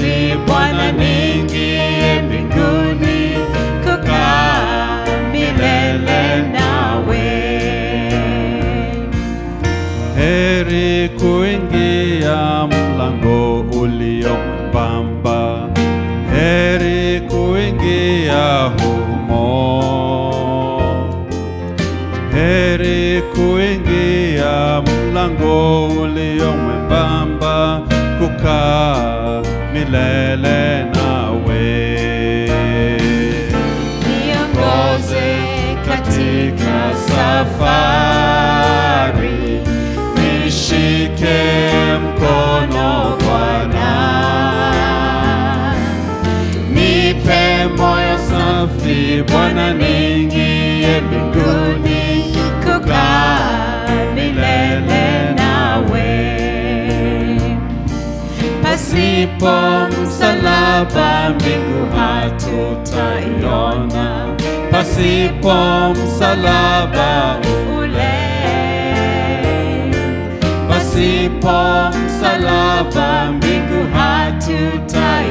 safi Bwana, niingie mbinguni kukaa milele nawe. Heri kuingia mlango ulio mwembamba, kukaa milele pasipo msalaba mbingu hatutaiona, pasipo msalaba ule, pasipo msalaba mbingu hatutaiona.